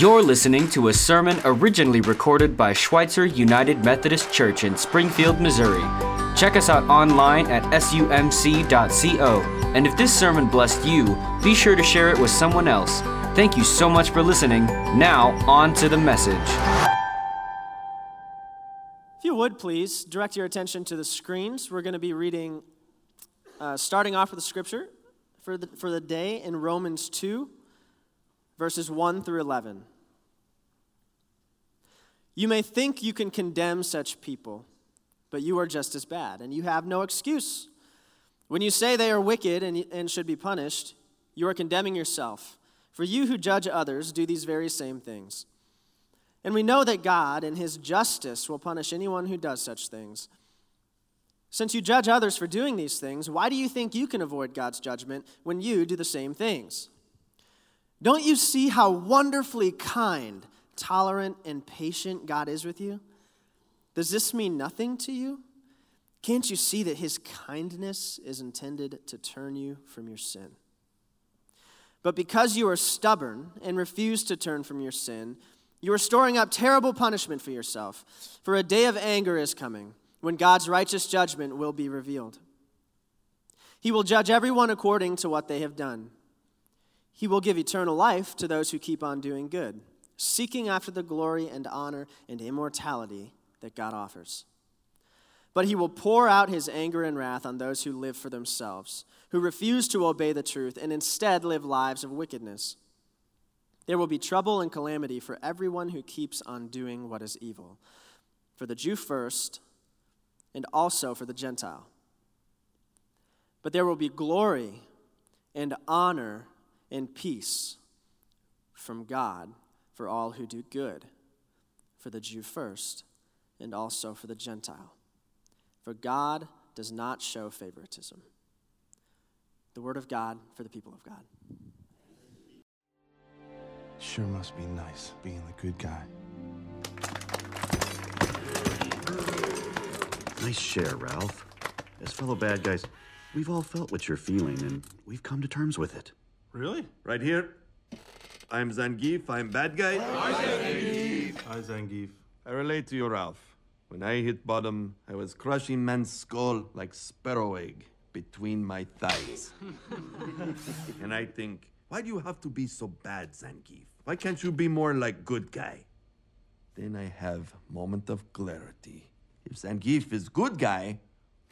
You're listening to a sermon originally recorded by Schweitzer United Methodist Church in Springfield, Missouri. Check us out online at sumc.co. And if this sermon blessed you, be sure to share it with someone else. Thank you so much for listening. Now, on to the message. If you would please direct your attention to the screens. We're going to be reading, uh, starting off with the scripture for the, for the day in Romans 2 verses 1 through 11. You may think you can condemn such people, but you are just as bad, and you have no excuse. When you say they are wicked and, and should be punished, you are condemning yourself. For you who judge others do these very same things. And we know that God, in His justice, will punish anyone who does such things. Since you judge others for doing these things, why do you think you can avoid God's judgment when you do the same things? Don't you see how wonderfully kind, tolerant, and patient God is with you? Does this mean nothing to you? Can't you see that his kindness is intended to turn you from your sin? But because you are stubborn and refuse to turn from your sin, you are storing up terrible punishment for yourself. For a day of anger is coming when God's righteous judgment will be revealed. He will judge everyone according to what they have done. He will give eternal life to those who keep on doing good, seeking after the glory and honor and immortality that God offers. But he will pour out his anger and wrath on those who live for themselves, who refuse to obey the truth and instead live lives of wickedness. There will be trouble and calamity for everyone who keeps on doing what is evil, for the Jew first, and also for the Gentile. But there will be glory and honor and peace from God for all who do good, for the Jew first, and also for the Gentile. For God does not show favoritism. The word of God for the people of God. Sure must be nice being the good guy. Nice share, Ralph. As fellow bad guys, we've all felt what you're feeling, and we've come to terms with it. Really? Right here. I'm Zangief. I'm bad guy. Hi, Zangief. Hi, Zangief. I relate to you, Ralph. When I hit bottom, I was crushing man's skull like sparrow egg between my thighs. and I think, why do you have to be so bad, Zangief? Why can't you be more like good guy? Then I have moment of clarity. If Zangief is good guy,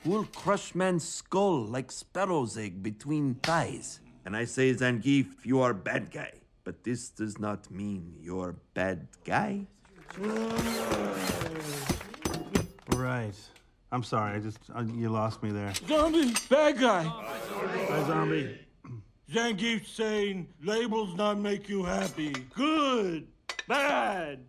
who'll crush man's skull like sparrow's egg between thighs? And I say, Zangief, you are bad guy. But this does not mean you're bad guy. Right. I'm sorry. I just uh, you lost me there. Zombie, bad guy. Hi, zombie. Zangief saying labels not make you happy. Good, bad.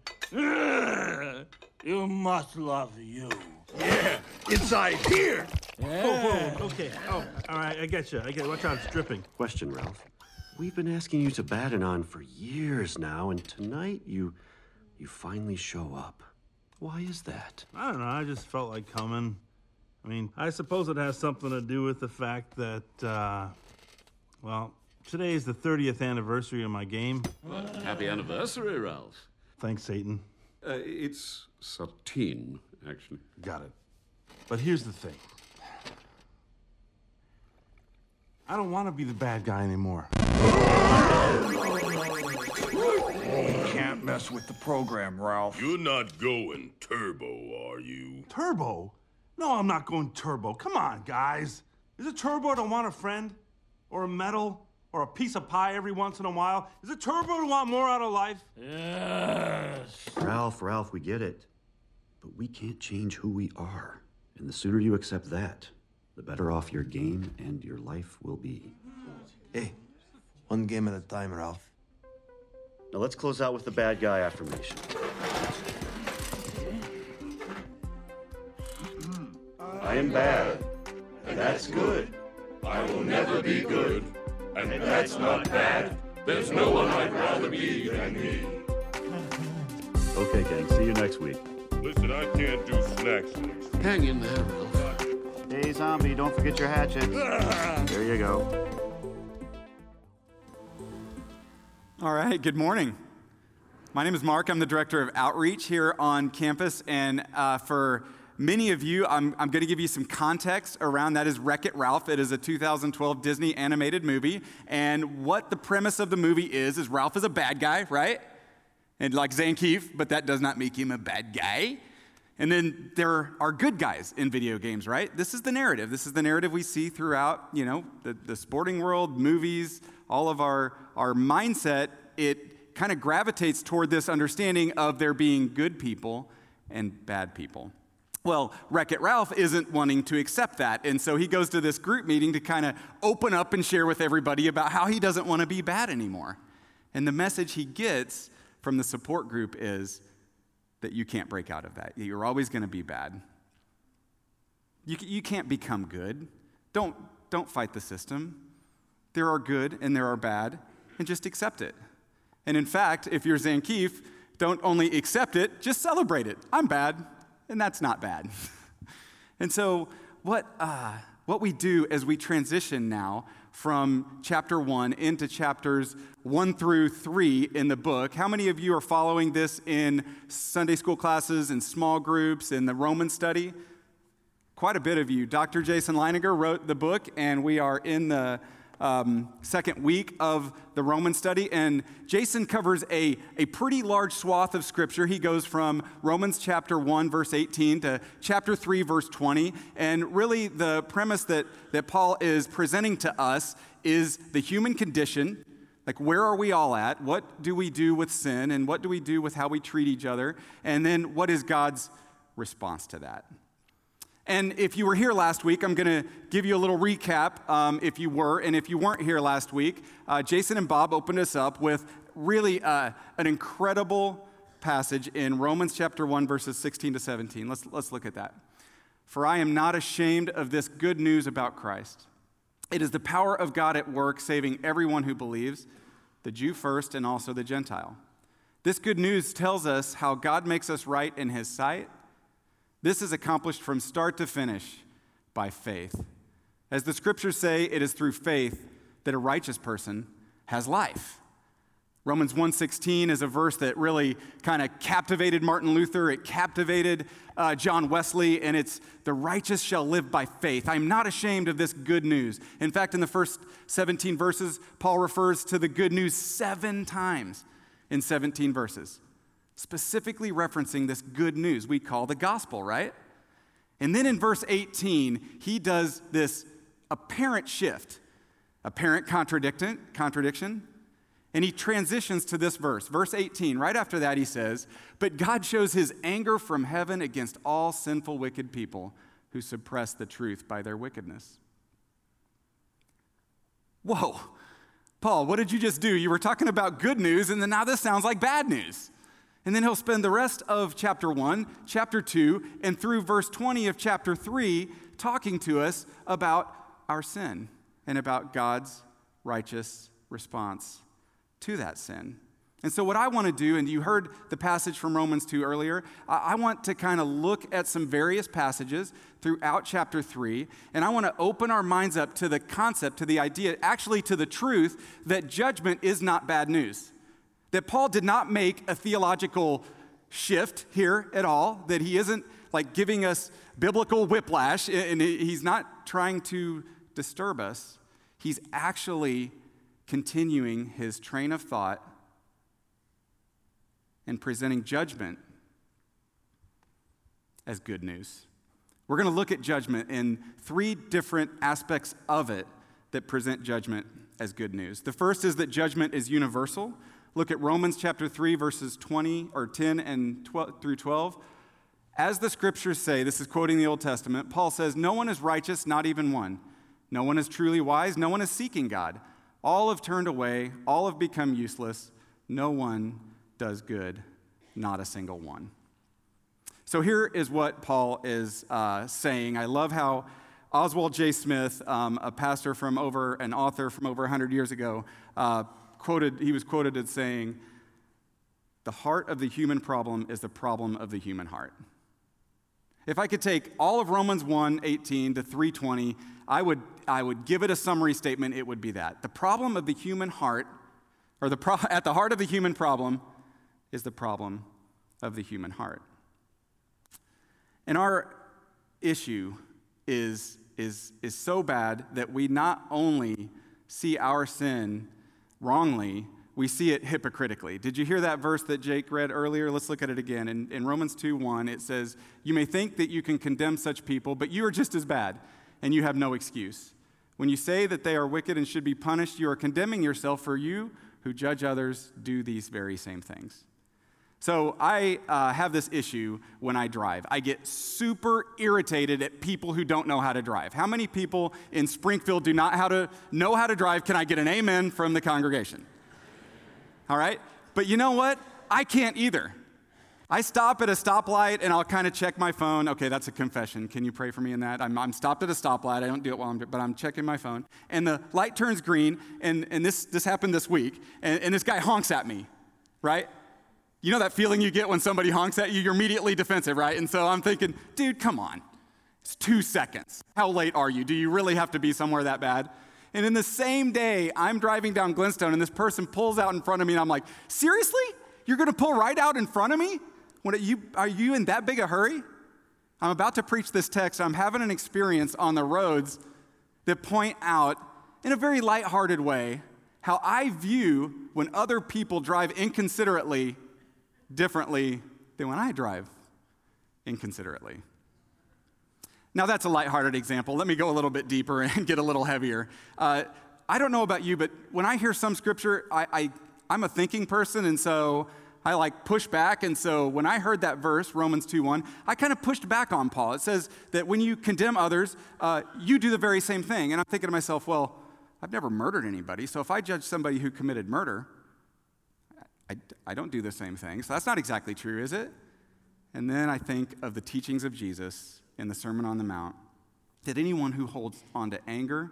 You must love you. Yeah, inside here. Oh, whoa. Okay. Oh, all right. I get you. I get. Watch out. It's dripping. Question, Ralph. We've been asking you to Bad-Anon for years now, and tonight you you finally show up. Why is that? I don't know. I just felt like coming. I mean, I suppose it has something to do with the fact that, uh, well, today is the 30th anniversary of my game. Happy anniversary, Ralph. Thanks, Satan. Uh, it's Satine, actually. Got it. But here's the thing. I don't want to be the bad guy anymore. You can't mess with the program, Ralph. You're not going turbo, are you? Turbo? No, I'm not going turbo. Come on, guys. Is it turbo to want a friend? Or a medal? Or a piece of pie every once in a while? Is it turbo to want more out of life? Yes. Ralph, Ralph, we get it. But we can't change who we are. And the sooner you accept that, the better off your game and your life will be. Hey, one game at a time, Ralph. Now let's close out with the bad guy affirmation. Hmm. I am bad. And that's good. I will never be good, and that's not bad. There's no one I'd rather be than me. Okay, gang, see you next week. Listen, I can't do snacks. Hang in there, Ralph. Zombie, don't forget your hatchet. There you go. All right, good morning. My name is Mark. I'm the director of outreach here on campus. And uh, for many of you, I'm, I'm going to give you some context around that is Wreck It Ralph. It is a 2012 Disney animated movie. And what the premise of the movie is, is Ralph is a bad guy, right? And like Zangief, but that does not make him a bad guy. And then there are good guys in video games, right? This is the narrative. This is the narrative we see throughout, you know, the, the sporting world, movies, all of our, our mindset. It kind of gravitates toward this understanding of there being good people and bad people. Well, Wreck It Ralph isn't wanting to accept that. And so he goes to this group meeting to kind of open up and share with everybody about how he doesn't want to be bad anymore. And the message he gets from the support group is that you can't break out of that. You're always going to be bad. You, you can't become good. Don't, don't fight the system. There are good and there are bad, and just accept it. And in fact, if you're Zangief, don't only accept it, just celebrate it. I'm bad, and that's not bad. and so, what, uh, what we do as we transition now from chapter one into chapters one through three in the book. How many of you are following this in Sunday school classes and small groups in the Roman study? Quite a bit of you. Dr. Jason Leininger wrote the book, and we are in the um, second week of the Roman study, and Jason covers a, a pretty large swath of scripture. He goes from Romans chapter 1, verse 18 to chapter 3, verse 20. And really, the premise that, that Paul is presenting to us is the human condition. Like, where are we all at? What do we do with sin? And what do we do with how we treat each other? And then, what is God's response to that? And if you were here last week, I'm going to give you a little recap um, if you were. And if you weren't here last week, uh, Jason and Bob opened us up with really uh, an incredible passage in Romans chapter 1, verses 16 to 17. Let's, let's look at that. For I am not ashamed of this good news about Christ. It is the power of God at work, saving everyone who believes, the Jew first and also the Gentile. This good news tells us how God makes us right in his sight this is accomplished from start to finish by faith. As the scriptures say, it is through faith that a righteous person has life. Romans 1:16 is a verse that really kind of captivated Martin Luther. It captivated uh, John Wesley, and it's the righteous shall live by faith. I'm not ashamed of this good news. In fact, in the first 17 verses, Paul refers to the good news seven times in 17 verses specifically referencing this good news we call the gospel, right? And then in verse 18, he does this apparent shift, apparent contradiction, and he transitions to this verse. Verse 18, right after that, he says, But God shows his anger from heaven against all sinful, wicked people who suppress the truth by their wickedness. Whoa, Paul, what did you just do? You were talking about good news, and then now this sounds like bad news. And then he'll spend the rest of chapter 1, chapter 2, and through verse 20 of chapter 3 talking to us about our sin and about God's righteous response to that sin. And so, what I want to do, and you heard the passage from Romans 2 earlier, I want to kind of look at some various passages throughout chapter 3, and I want to open our minds up to the concept, to the idea, actually to the truth that judgment is not bad news that Paul did not make a theological shift here at all, that he isn't like giving us biblical whiplash, and he's not trying to disturb us. He's actually continuing his train of thought and presenting judgment as good news. We're going to look at judgment in three different aspects of it that present judgment as good news. The first is that judgment is universal. Look at Romans chapter 3, verses 20 or 10 and 12 through 12. As the scriptures say, this is quoting the Old Testament, Paul says, No one is righteous, not even one. No one is truly wise, no one is seeking God. All have turned away, all have become useless. No one does good, not a single one. So here is what Paul is uh, saying. I love how Oswald J. Smith, um, a pastor from over, an author from over 100 years ago, uh, quoted, he was quoted as saying, The heart of the human problem is the problem of the human heart. If I could take all of Romans 1 18 to 320, I would, I would give it a summary statement. It would be that. The problem of the human heart, or the pro- at the heart of the human problem, is the problem of the human heart. And our issue is, is, is so bad that we not only see our sin wrongly, we see it hypocritically. Did you hear that verse that Jake read earlier? Let's look at it again. In, in Romans 2 1, it says, You may think that you can condemn such people, but you are just as bad, and you have no excuse. When you say that they are wicked and should be punished, you are condemning yourself, for you who judge others do these very same things. So I uh, have this issue when I drive. I get super irritated at people who don't know how to drive. How many people in Springfield do not how to know how to drive? Can I get an amen from the congregation? All right? But you know what? I can't either. I stop at a stoplight and I'll kind of check my phone. Okay, that's a confession. Can you pray for me in that? I'm, I'm stopped at a stoplight. I don't do it while I'm, but I'm checking my phone. And the light turns green, and, and this, this happened this week, and, and this guy honks at me, right? You know that feeling you get when somebody honks at you? You're immediately defensive, right? And so I'm thinking, dude, come on. It's two seconds. How late are you? Do you really have to be somewhere that bad? And in the same day, I'm driving down Glenstone and this person pulls out in front of me, and I'm like, seriously? You're gonna pull right out in front of me? When you, are you in that big a hurry? I'm about to preach this text. I'm having an experience on the roads that point out, in a very lighthearted way, how I view when other people drive inconsiderately differently than when I drive inconsiderately. Now, that's a lighthearted example. Let me go a little bit deeper and get a little heavier. Uh, I don't know about you, but when I hear some scripture, I, I, I'm a thinking person, and so I like push back. And so when I heard that verse, Romans 2 1, I kind of pushed back on Paul. It says that when you condemn others, uh, you do the very same thing. And I'm thinking to myself, well, I've never murdered anybody. So if I judge somebody who committed murder, I, I don't do the same thing. So that's not exactly true, is it? And then I think of the teachings of Jesus in the Sermon on the Mount that anyone who holds on to anger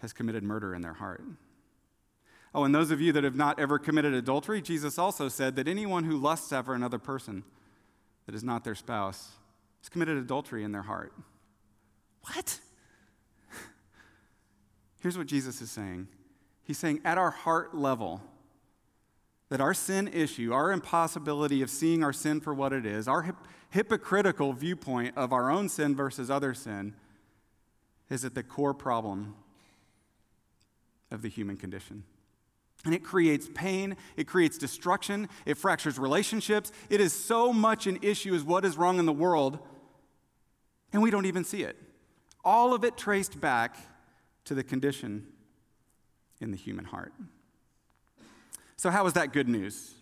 has committed murder in their heart. Oh, and those of you that have not ever committed adultery, Jesus also said that anyone who lusts after another person that is not their spouse has committed adultery in their heart. What? Here's what Jesus is saying He's saying, at our heart level, that our sin issue, our impossibility of seeing our sin for what it is, our hip- hypocritical viewpoint of our own sin versus other sin, is at the core problem of the human condition. And it creates pain, it creates destruction, it fractures relationships. It is so much an issue as what is wrong in the world, and we don't even see it. All of it traced back to the condition in the human heart. So, how is that good news?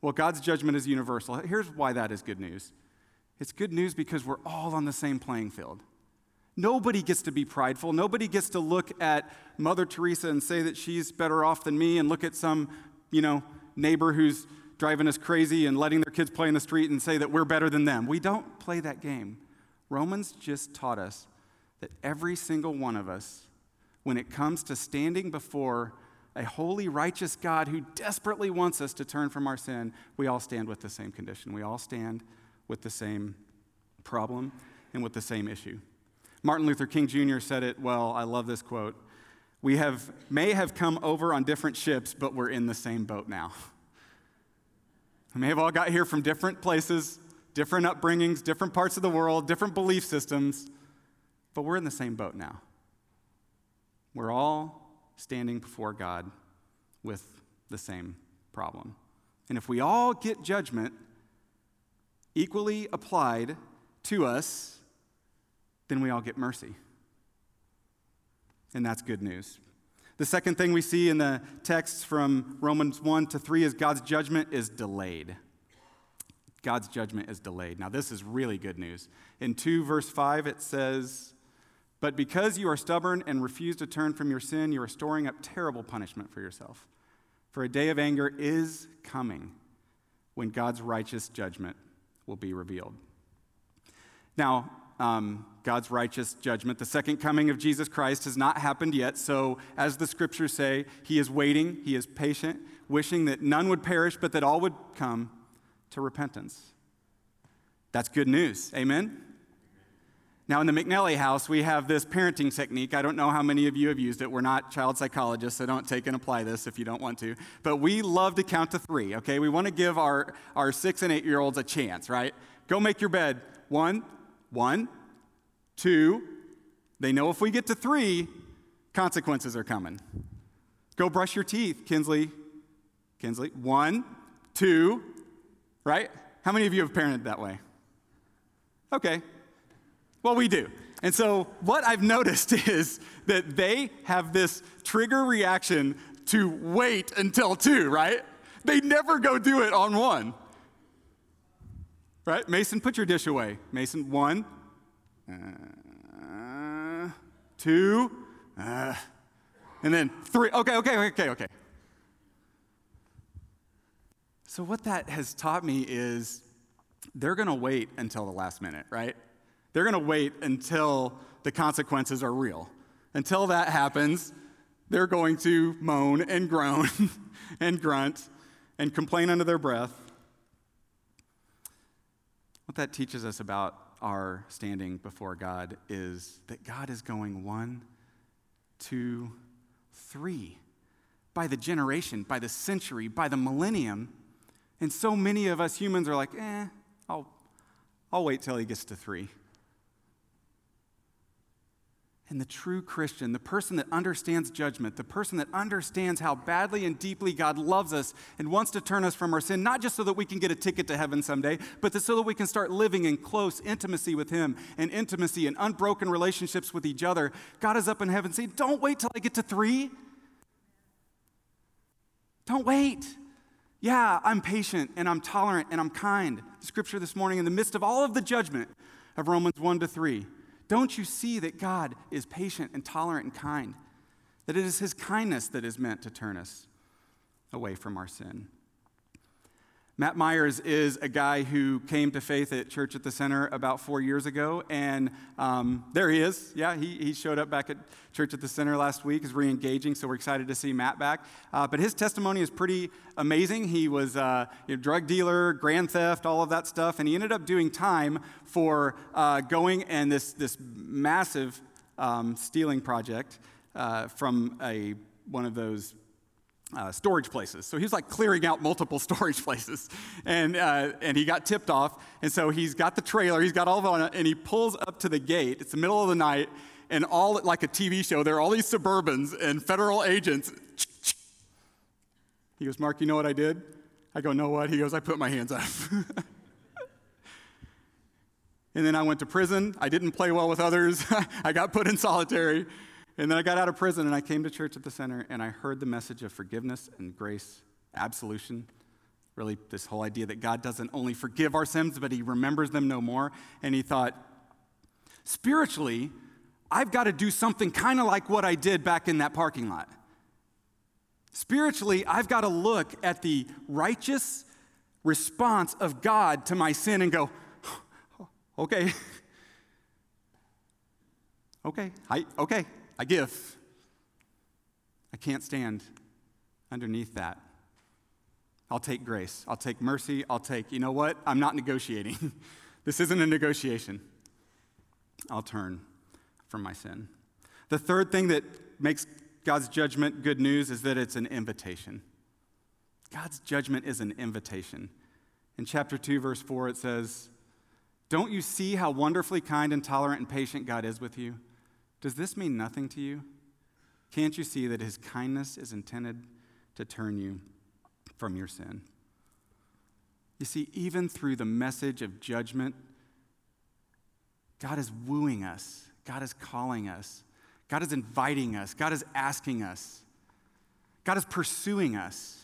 Well, God's judgment is universal. Here's why that is good news it's good news because we're all on the same playing field. Nobody gets to be prideful. Nobody gets to look at Mother Teresa and say that she's better off than me and look at some, you know, neighbor who's driving us crazy and letting their kids play in the street and say that we're better than them. We don't play that game. Romans just taught us that every single one of us, when it comes to standing before a holy, righteous God who desperately wants us to turn from our sin, we all stand with the same condition. We all stand with the same problem and with the same issue. Martin Luther King Jr. said it well. I love this quote. We have, may have come over on different ships, but we're in the same boat now. We may have all got here from different places, different upbringings, different parts of the world, different belief systems, but we're in the same boat now. We're all standing before God with the same problem. And if we all get judgment equally applied to us, then we all get mercy. And that's good news. The second thing we see in the texts from Romans 1 to 3 is God's judgment is delayed. God's judgment is delayed. Now, this is really good news. In 2 verse 5, it says, but because you are stubborn and refuse to turn from your sin, you are storing up terrible punishment for yourself. For a day of anger is coming when God's righteous judgment will be revealed. Now, um, God's righteous judgment, the second coming of Jesus Christ, has not happened yet. So, as the scriptures say, He is waiting, He is patient, wishing that none would perish, but that all would come to repentance. That's good news. Amen? Now, in the McKnelly house, we have this parenting technique. I don't know how many of you have used it. We're not child psychologists, so don't take and apply this if you don't want to. But we love to count to three, okay? We want to give our, our six and eight year olds a chance, right? Go make your bed. One, one, two. They know if we get to three, consequences are coming. Go brush your teeth, Kinsley. Kinsley. One, two, right? How many of you have parented that way? Okay, well, we do. And so, what I've noticed is that they have this trigger reaction to wait until two, right? They never go do it on one. Right? Mason, put your dish away. Mason, one, uh, two, uh, and then three. Okay, okay, okay, okay. So, what that has taught me is they're going to wait until the last minute, right? They're going to wait until the consequences are real. Until that happens, they're going to moan and groan and grunt and complain under their breath. What that teaches us about our standing before God is that God is going one, two, three. By the generation, by the century, by the millennium. And so many of us humans are like, eh, I'll, I'll wait till he gets to three. And the true Christian, the person that understands judgment, the person that understands how badly and deeply God loves us and wants to turn us from our sin, not just so that we can get a ticket to heaven someday, but so that we can start living in close intimacy with Him and intimacy and unbroken relationships with each other. God is up in heaven saying, Don't wait till I get to three. Don't wait. Yeah, I'm patient and I'm tolerant and I'm kind. The scripture this morning, in the midst of all of the judgment of Romans 1 to 3, don't you see that God is patient and tolerant and kind? That it is His kindness that is meant to turn us away from our sin. Matt Myers is a guy who came to faith at Church at the Center about four years ago, and um, there he is. Yeah, he, he showed up back at Church at the Center last week, is re engaging, so we're excited to see Matt back. Uh, but his testimony is pretty amazing. He was a drug dealer, grand theft, all of that stuff, and he ended up doing time for uh, going and this, this massive um, stealing project uh, from a, one of those uh, storage places. So he was like clearing out multiple storage places. And, uh, and he got tipped off. And so he's got the trailer, he's got all of it, and he pulls up to the gate. It's the middle of the night, and all like a TV show, there are all these Suburbans and federal agents. He goes, Mark, you know what I did? I go, know what? He goes, I put my hands up. and then I went to prison. I didn't play well with others. I got put in solitary. And then I got out of prison and I came to church at the center and I heard the message of forgiveness and grace, absolution. Really, this whole idea that God doesn't only forgive our sins, but He remembers them no more. And He thought, spiritually, I've got to do something kind of like what I did back in that parking lot. Spiritually, I've got to look at the righteous response of God to my sin and go, okay, okay, I, okay, I give. I can't stand underneath that. I'll take grace. I'll take mercy. I'll take, you know what? I'm not negotiating. this isn't a negotiation. I'll turn from my sin. The third thing that makes God's judgment good news is that it's an invitation. God's judgment is an invitation. In chapter 2, verse 4, it says, Don't you see how wonderfully kind and tolerant and patient God is with you? Does this mean nothing to you? Can't you see that his kindness is intended to turn you from your sin? You see, even through the message of judgment, God is wooing us, God is calling us, God is inviting us, God is asking us, God is pursuing us.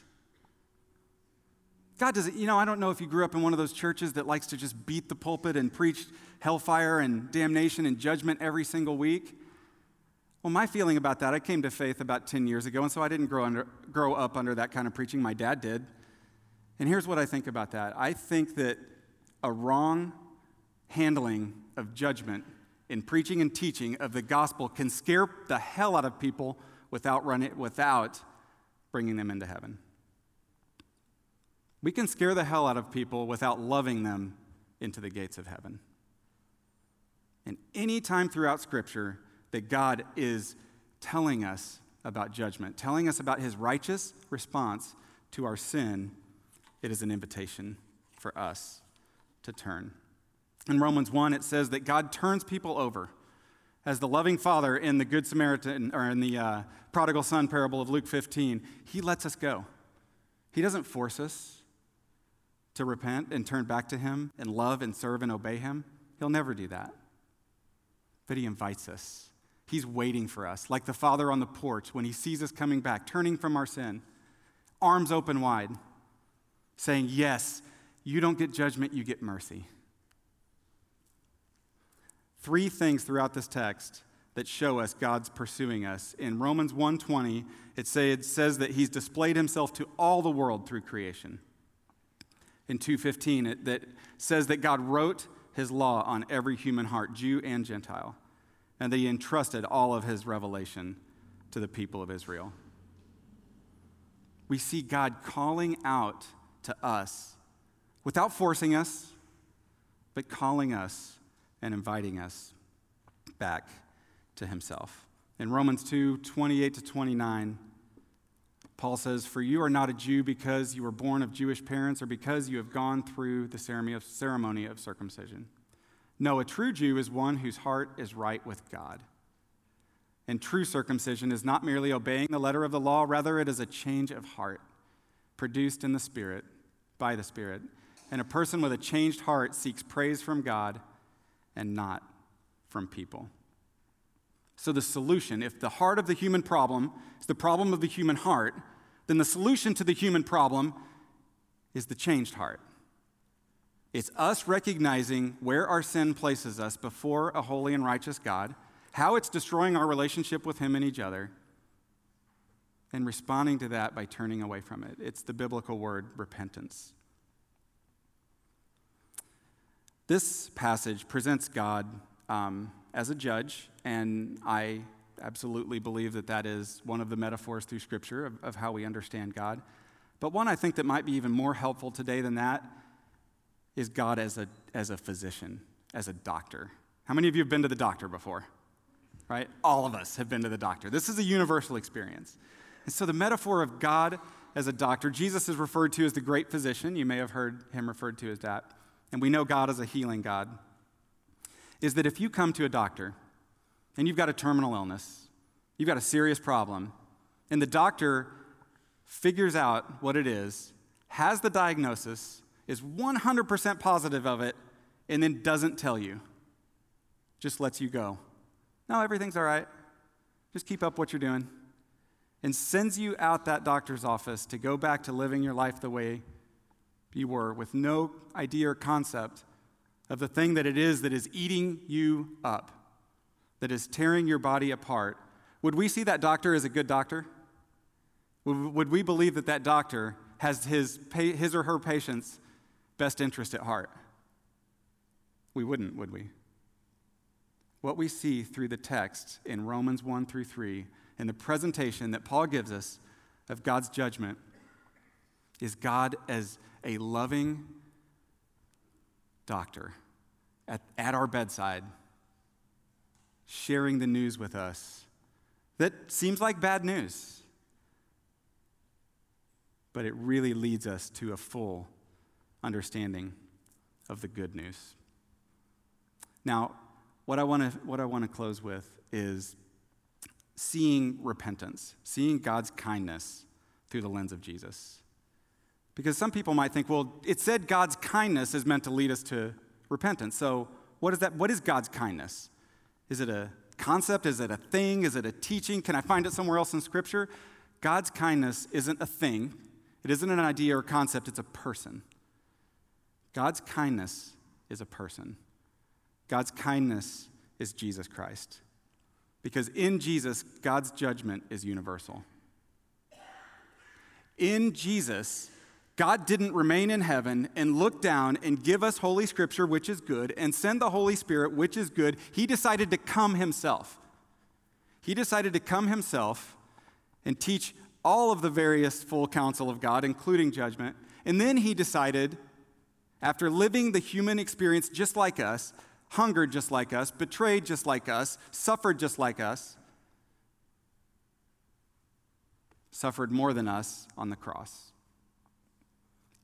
God doesn't, you know, I don't know if you grew up in one of those churches that likes to just beat the pulpit and preach hellfire and damnation and judgment every single week. Well, my feeling about that, I came to faith about 10 years ago, and so I didn't grow, under, grow up under that kind of preaching. My dad did. And here's what I think about that I think that a wrong handling of judgment in preaching and teaching of the gospel can scare the hell out of people without, running, without bringing them into heaven. We can scare the hell out of people without loving them into the gates of heaven. And any time throughout Scripture that God is telling us about judgment, telling us about his righteous response to our sin, it is an invitation for us to turn. In Romans 1, it says that God turns people over. As the loving father in the Good Samaritan, or in the uh, prodigal son parable of Luke 15, he lets us go. He doesn't force us to repent and turn back to him and love and serve and obey him. He'll never do that. But he invites us. He's waiting for us, like the father on the porch when he sees us coming back, turning from our sin, arms open wide, saying, Yes, you don't get judgment, you get mercy. Three things throughout this text that show us God's pursuing us. In Romans 1:20, it, say, it says that he's displayed himself to all the world through creation. In 2:15, it that says that God wrote his law on every human heart, Jew and Gentile, and that he entrusted all of his revelation to the people of Israel. We see God calling out to us without forcing us, but calling us and inviting us back to himself. In Romans 2 28 to 29, Paul says, For you are not a Jew because you were born of Jewish parents or because you have gone through the ceremony of circumcision. No, a true Jew is one whose heart is right with God. And true circumcision is not merely obeying the letter of the law, rather, it is a change of heart produced in the Spirit, by the Spirit. And a person with a changed heart seeks praise from God and not from people. So, the solution, if the heart of the human problem is the problem of the human heart, then the solution to the human problem is the changed heart. It's us recognizing where our sin places us before a holy and righteous God, how it's destroying our relationship with Him and each other, and responding to that by turning away from it. It's the biblical word repentance. This passage presents God um, as a judge, and I absolutely believe that that is one of the metaphors through Scripture of, of how we understand God. But one I think that might be even more helpful today than that is God as a, as a physician, as a doctor. How many of you have been to the doctor before? Right? All of us have been to the doctor. This is a universal experience. And so the metaphor of God as a doctor, Jesus is referred to as the great physician. You may have heard him referred to as that and we know God as a healing God, is that if you come to a doctor and you've got a terminal illness, you've got a serious problem, and the doctor figures out what it is, has the diagnosis, is 100% positive of it, and then doesn't tell you, just lets you go. No, everything's all right. Just keep up what you're doing. And sends you out that doctor's office to go back to living your life the way you were with no idea or concept of the thing that it is that is eating you up, that is tearing your body apart, would we see that doctor as a good doctor? Would we believe that that doctor has his, his or her patient's best interest at heart? We wouldn't, would we? What we see through the text in Romans 1 through 3 and the presentation that Paul gives us of God's judgment is God as a loving doctor at, at our bedside, sharing the news with us that seems like bad news, but it really leads us to a full understanding of the good news. Now, what I want to what I want to close with is seeing repentance, seeing God's kindness through the lens of Jesus. Because some people might think, well, it said God's kindness is meant to lead us to repentance. So, what is that? What is God's kindness? Is it a concept? Is it a thing? Is it a teaching? Can I find it somewhere else in Scripture? God's kindness isn't a thing, it isn't an idea or concept, it's a person. God's kindness is a person. God's kindness is Jesus Christ. Because in Jesus, God's judgment is universal. In Jesus, God didn't remain in heaven and look down and give us Holy Scripture, which is good, and send the Holy Spirit, which is good. He decided to come himself. He decided to come himself and teach all of the various full counsel of God, including judgment. And then he decided, after living the human experience just like us, hungered just like us, betrayed just like us, suffered just like us, suffered more than us on the cross.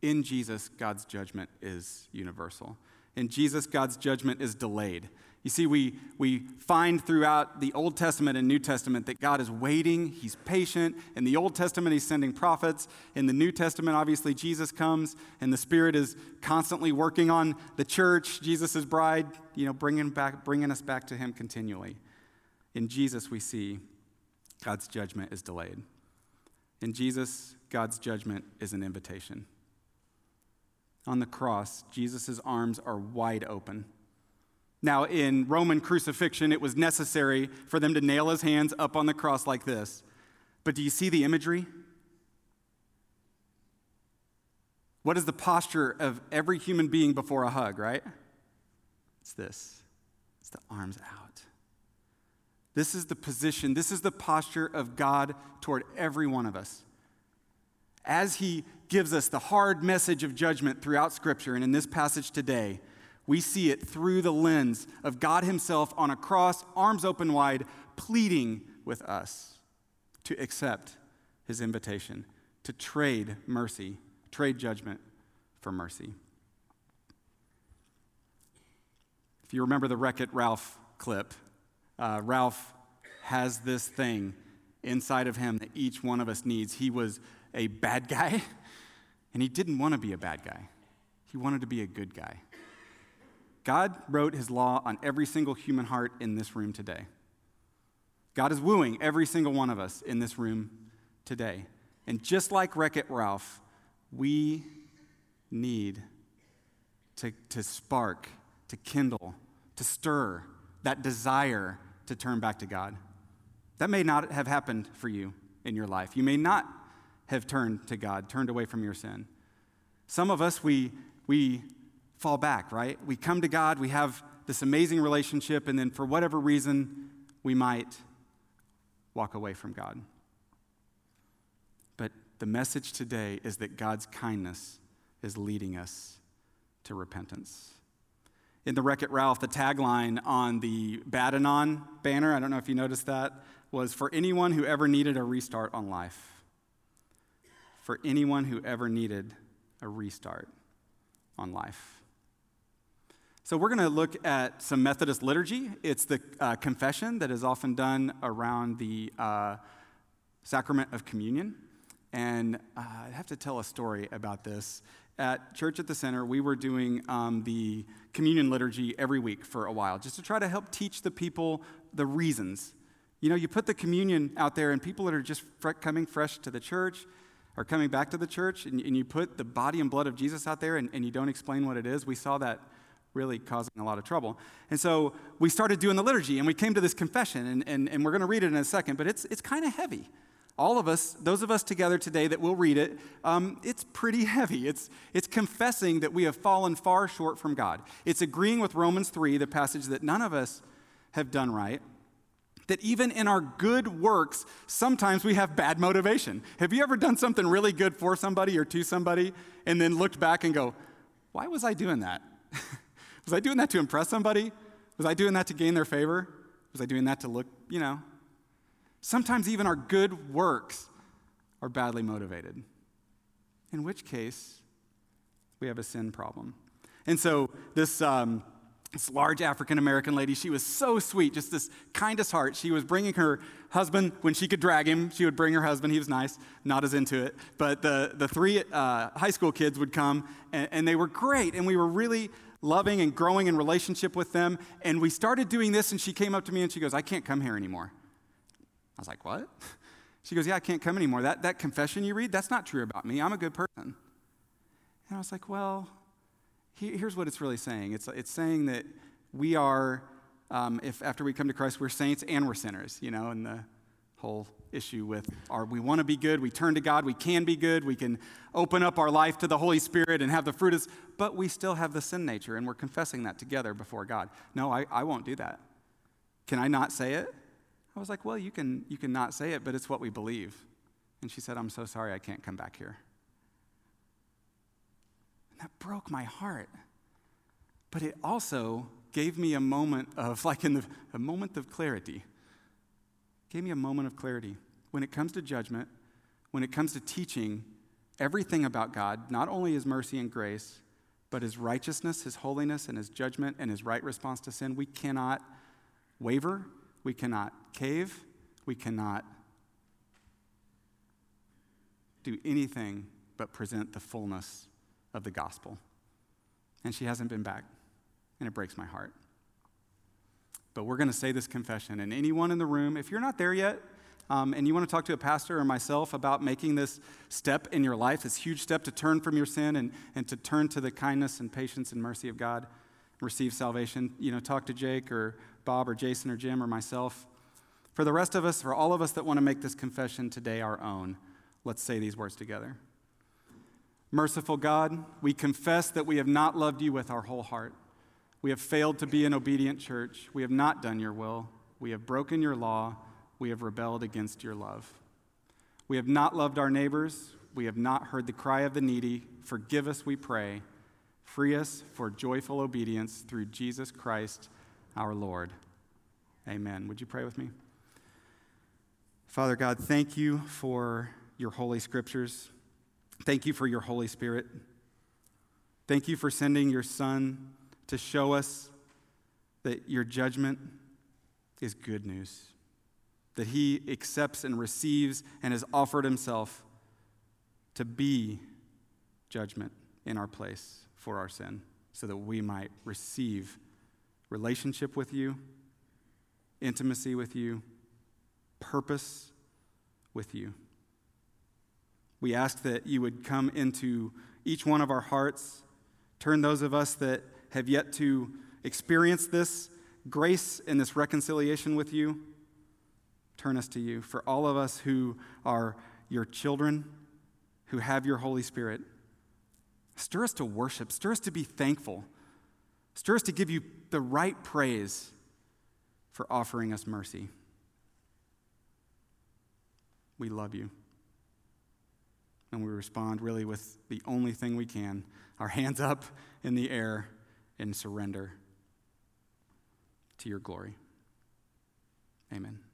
In Jesus, God's judgment is universal. In Jesus, God's judgment is delayed. You see, we, we find throughout the Old Testament and New Testament that God is waiting, He's patient. In the Old Testament, He's sending prophets. In the New Testament, obviously, Jesus comes, and the Spirit is constantly working on the church, Jesus' bride, you know, bringing, back, bringing us back to Him continually. In Jesus, we see God's judgment is delayed. In Jesus, God's judgment is an invitation. On the cross, Jesus' arms are wide open now, in Roman crucifixion, it was necessary for them to nail his hands up on the cross like this. But do you see the imagery? What is the posture of every human being before a hug, right? It's this it's the arms out. This is the position, this is the posture of God toward every one of us. As He gives us the hard message of judgment throughout Scripture and in this passage today, we see it through the lens of God Himself on a cross, arms open wide, pleading with us to accept His invitation, to trade mercy, trade judgment for mercy. If you remember the Wreck It Ralph clip, uh, Ralph has this thing inside of him that each one of us needs. He was a bad guy, and he didn't want to be a bad guy, he wanted to be a good guy. God wrote his law on every single human heart in this room today. God is wooing every single one of us in this room today. And just like Wreck It Ralph, we need to, to spark, to kindle, to stir that desire to turn back to God. That may not have happened for you in your life. You may not have turned to God, turned away from your sin. Some of us, we, we fall back, right? We come to God, we have this amazing relationship, and then for whatever reason, we might walk away from God. But the message today is that God's kindness is leading us to repentance. In the Wreck It Ralph, the tagline on the Bad-Anon banner, I don't know if you noticed that, was for anyone who ever needed a restart on life. For anyone who ever needed a restart on life. So, we're going to look at some Methodist liturgy. It's the uh, confession that is often done around the uh, sacrament of communion. And uh, I have to tell a story about this. At Church at the Center, we were doing um, the communion liturgy every week for a while, just to try to help teach the people the reasons. You know, you put the communion out there, and people that are just coming fresh to the church, are coming back to the church, and, and, you put the body and blood of Jesus out there and, and you don't explain what it is. We saw that really causing a lot of trouble. And so we started doing the liturgy and we came to this confession, and, and, and we're going to read it in a second, but it's, it's kind of heavy. All of us, those of us together today that will read it, um, it's pretty heavy. It's, it's confessing that we have fallen far short from God. It's agreeing with Romans 3, the passage that none of us have done right. That even in our good works, sometimes we have bad motivation. Have you ever done something really good for somebody or to somebody and then looked back and go, why was I doing that? Was I doing that to impress somebody? Was I doing that to gain their favor? Was I doing that to look, you know? Sometimes even our good works are badly motivated. In which case, we have a sin problem. And so this, um, this large African American lady, she was so sweet, just this kindest heart. She was bringing her husband, when she could drag him, she would bring her husband. He was nice, not as into it. But the, the three uh, high school kids would come, and, and they were great. And we were really loving and growing in relationship with them. And we started doing this, and she came up to me and she goes, I can't come here anymore. I was like, What? She goes, Yeah, I can't come anymore. That, that confession you read, that's not true about me. I'm a good person. And I was like, Well, here's what it's really saying it's, it's saying that we are, um, if after we come to Christ, we're saints and we're sinners, you know, and the whole issue with our we want to be good, we turn to God, we can be good, we can open up our life to the Holy Spirit and have the fruit of, but we still have the sin nature, and we're confessing that together before God. No, I, I won't do that. Can I not say it? I was like, well, you can you can not say it, but it's what we believe. And she said, I'm so sorry I can't come back here. And that broke my heart. But it also gave me a moment of, like in the, a moment of clarity. Gave me a moment of clarity. When it comes to judgment, when it comes to teaching everything about God, not only His mercy and grace, but His righteousness, His holiness, and His judgment, and His right response to sin, we cannot waver, we cannot cave, we cannot do anything but present the fullness of the gospel. And she hasn't been back, and it breaks my heart. But we're going to say this confession, and anyone in the room, if you're not there yet, um, and you want to talk to a pastor or myself about making this step in your life, this huge step to turn from your sin and, and to turn to the kindness and patience and mercy of God, receive salvation, you know, talk to Jake or Bob or Jason or Jim or myself. For the rest of us, for all of us that want to make this confession today our own, let's say these words together. Merciful God, we confess that we have not loved you with our whole heart. We have failed to be an obedient church. We have not done your will. We have broken your law we have rebelled against your love. We have not loved our neighbors. We have not heard the cry of the needy. Forgive us, we pray. Free us for joyful obedience through Jesus Christ our Lord. Amen. Would you pray with me? Father God, thank you for your holy scriptures. Thank you for your Holy Spirit. Thank you for sending your Son to show us that your judgment is good news that he accepts and receives and has offered himself to be judgment in our place for our sin so that we might receive relationship with you, intimacy with you, purpose with you. We ask that you would come into each one of our hearts, turn those of us that have yet to experience this grace and this reconciliation with you turn us to you. For all of us who are your children, who have your Holy Spirit, stir us to worship, stir us to be thankful, stir us to give you the right praise for offering us mercy. We love you. And we respond really with the only thing we can our hands up in the air in surrender to your glory. Amen.